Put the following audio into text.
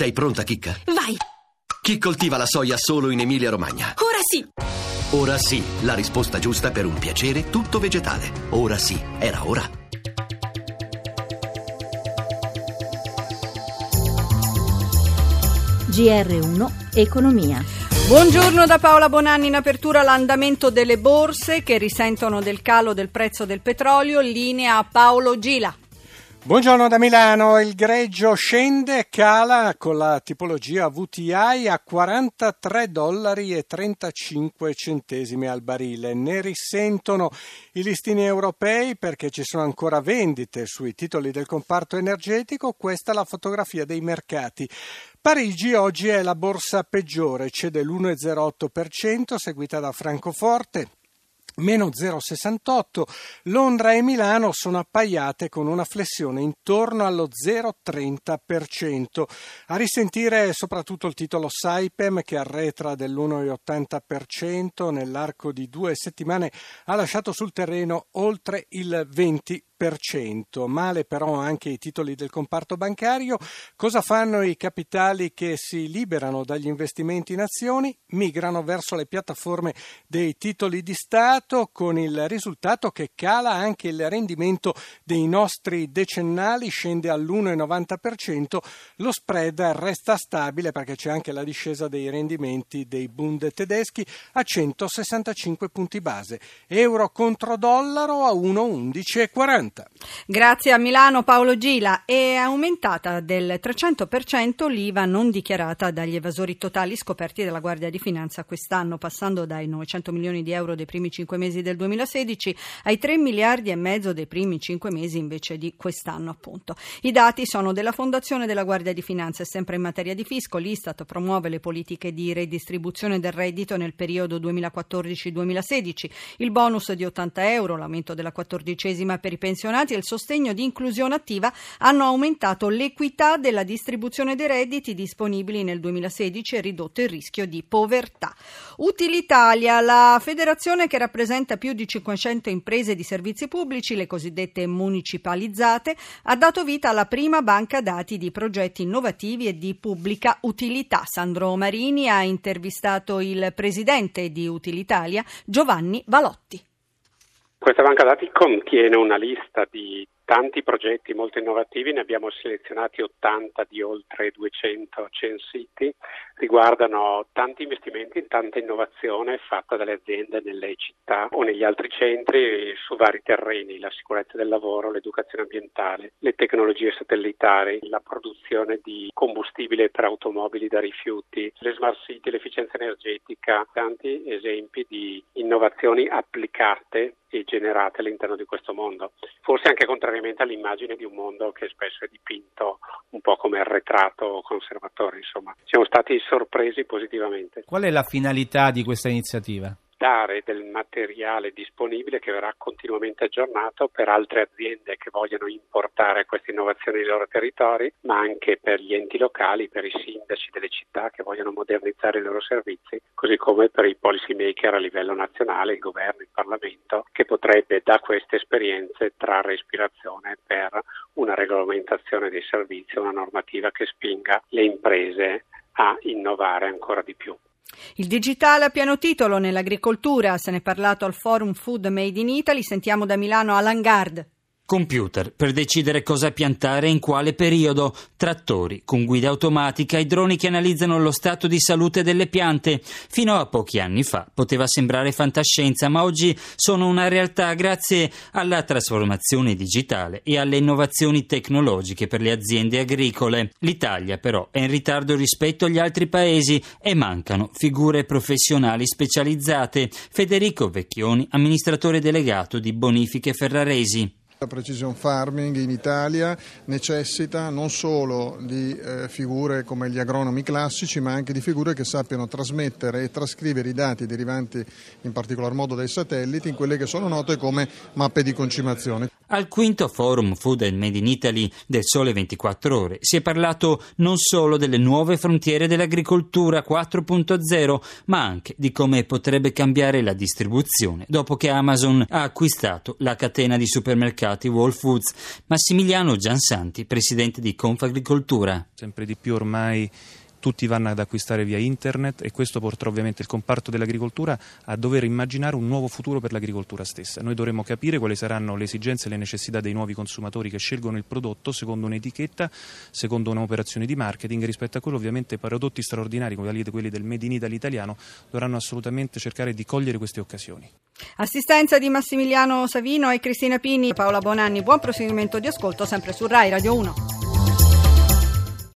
Sei pronta, Chicca? Vai! Chi coltiva la soia solo in Emilia-Romagna? Ora sì! Ora sì, la risposta giusta per un piacere tutto vegetale. Ora sì, era ora. GR1 Economia. Buongiorno da Paola Bonanni. In apertura l'andamento delle borse che risentono del calo del prezzo del petrolio. Linea Paolo Gila. Buongiorno da Milano, il greggio scende e cala con la tipologia VTI a 43 dollari 35 centesimi al barile. Ne risentono i listini europei perché ci sono ancora vendite sui titoli del comparto energetico, questa è la fotografia dei mercati. Parigi oggi è la borsa peggiore, cede l'1,08%, seguita da Francoforte meno 0,68. Londra e Milano sono appaiate con una flessione intorno allo 0,30%. A risentire soprattutto il titolo Saipem che arretra dell'1,80% nell'arco di due settimane ha lasciato sul terreno oltre il 20%. Male però anche i titoli del comparto bancario. Cosa fanno i capitali che si liberano dagli investimenti in azioni? Migrano verso le piattaforme dei titoli di Stato con il risultato che cala anche il rendimento dei nostri decennali, scende all'1,90%, lo spread resta stabile perché c'è anche la discesa dei rendimenti dei Bund tedeschi a 165 punti base. Euro contro dollaro a 1,1140. Grazie a Milano Paolo Gila. È aumentata del 300% l'IVA non dichiarata dagli evasori totali scoperti dalla Guardia di Finanza quest'anno, passando dai 900 milioni di euro dei primi cinque mesi del 2016 ai 3 miliardi e mezzo dei primi cinque mesi invece di quest'anno appunto. I dati sono della Fondazione della Guardia di Finanza e sempre in materia di fisco l'Istat promuove le politiche di redistribuzione del reddito nel periodo 2014-2016, il bonus di 80 euro, l'aumento della quattordicesima per i pensionati pensionati e il sostegno di inclusione attiva hanno aumentato l'equità della distribuzione dei redditi disponibili nel 2016 e ridotto il rischio di povertà. Utilitalia, la federazione che rappresenta più di 500 imprese di servizi pubblici, le cosiddette municipalizzate, ha dato vita alla prima banca dati di progetti innovativi e di pubblica utilità. Sandro Marini ha intervistato il presidente di Utilitalia, Giovanni Valotti. Questa banca dati contiene una lista di tanti progetti molto innovativi, ne abbiamo selezionati 80 di oltre 200 censiti, riguardano tanti investimenti, tanta innovazione fatta dalle aziende nelle città o negli altri centri su vari terreni, la sicurezza del lavoro, l'educazione ambientale, le tecnologie satellitari, la produzione di combustibile per automobili da rifiuti, le smart city, l'efficienza energetica, tanti esempi di innovazioni applicate generate all'interno di questo mondo. Forse anche contrariamente all'immagine di un mondo che spesso è dipinto un po' come arretrato conservatore, insomma. Siamo stati sorpresi positivamente. Qual è la finalità di questa iniziativa? Dare del materiale disponibile che verrà continuamente aggiornato per altre aziende che vogliono importare queste innovazioni nei loro territori, ma anche per gli enti locali, per i sindaci delle città che vogliono modernizzare i loro servizi, così come per i policy maker a livello nazionale, il governo, il Parlamento, che potrebbe da queste esperienze trarre ispirazione per una regolamentazione dei servizi, una normativa che spinga le imprese a innovare ancora di più. Il digitale a pieno titolo nell'agricoltura, se ne è parlato al forum Food Made in Italy, sentiamo da Milano Alan Gard. Computer per decidere cosa piantare e in quale periodo, trattori con guida automatica e droni che analizzano lo stato di salute delle piante. Fino a pochi anni fa poteva sembrare fantascienza, ma oggi sono una realtà grazie alla trasformazione digitale e alle innovazioni tecnologiche per le aziende agricole. L'Italia però è in ritardo rispetto agli altri paesi e mancano figure professionali specializzate. Federico Vecchioni, amministratore delegato di Bonifiche Ferraresi. La precision farming in Italia necessita non solo di eh, figure come gli agronomi classici, ma anche di figure che sappiano trasmettere e trascrivere i dati derivanti in particolar modo dai satelliti in quelle che sono note come mappe di concimazione. Al quinto forum Food and Made in Italy del Sole 24 Ore si è parlato non solo delle nuove frontiere dell'agricoltura 4.0, ma anche di come potrebbe cambiare la distribuzione dopo che Amazon ha acquistato la catena di supermercati Whole Foods. Massimiliano Giansanti, presidente di Confagricoltura. Sempre di più ormai tutti vanno ad acquistare via internet e questo porterà ovviamente il comparto dell'agricoltura a dover immaginare un nuovo futuro per l'agricoltura stessa. Noi dovremo capire quali saranno le esigenze e le necessità dei nuovi consumatori che scelgono il prodotto secondo un'etichetta, secondo un'operazione di marketing rispetto a quello ovviamente prodotti straordinari come quelli del Made in Italy italiano dovranno assolutamente cercare di cogliere queste occasioni. Assistenza di Massimiliano Savino e Cristina Pini, Paola Bonanni, buon proseguimento di ascolto sempre su Rai Radio 1.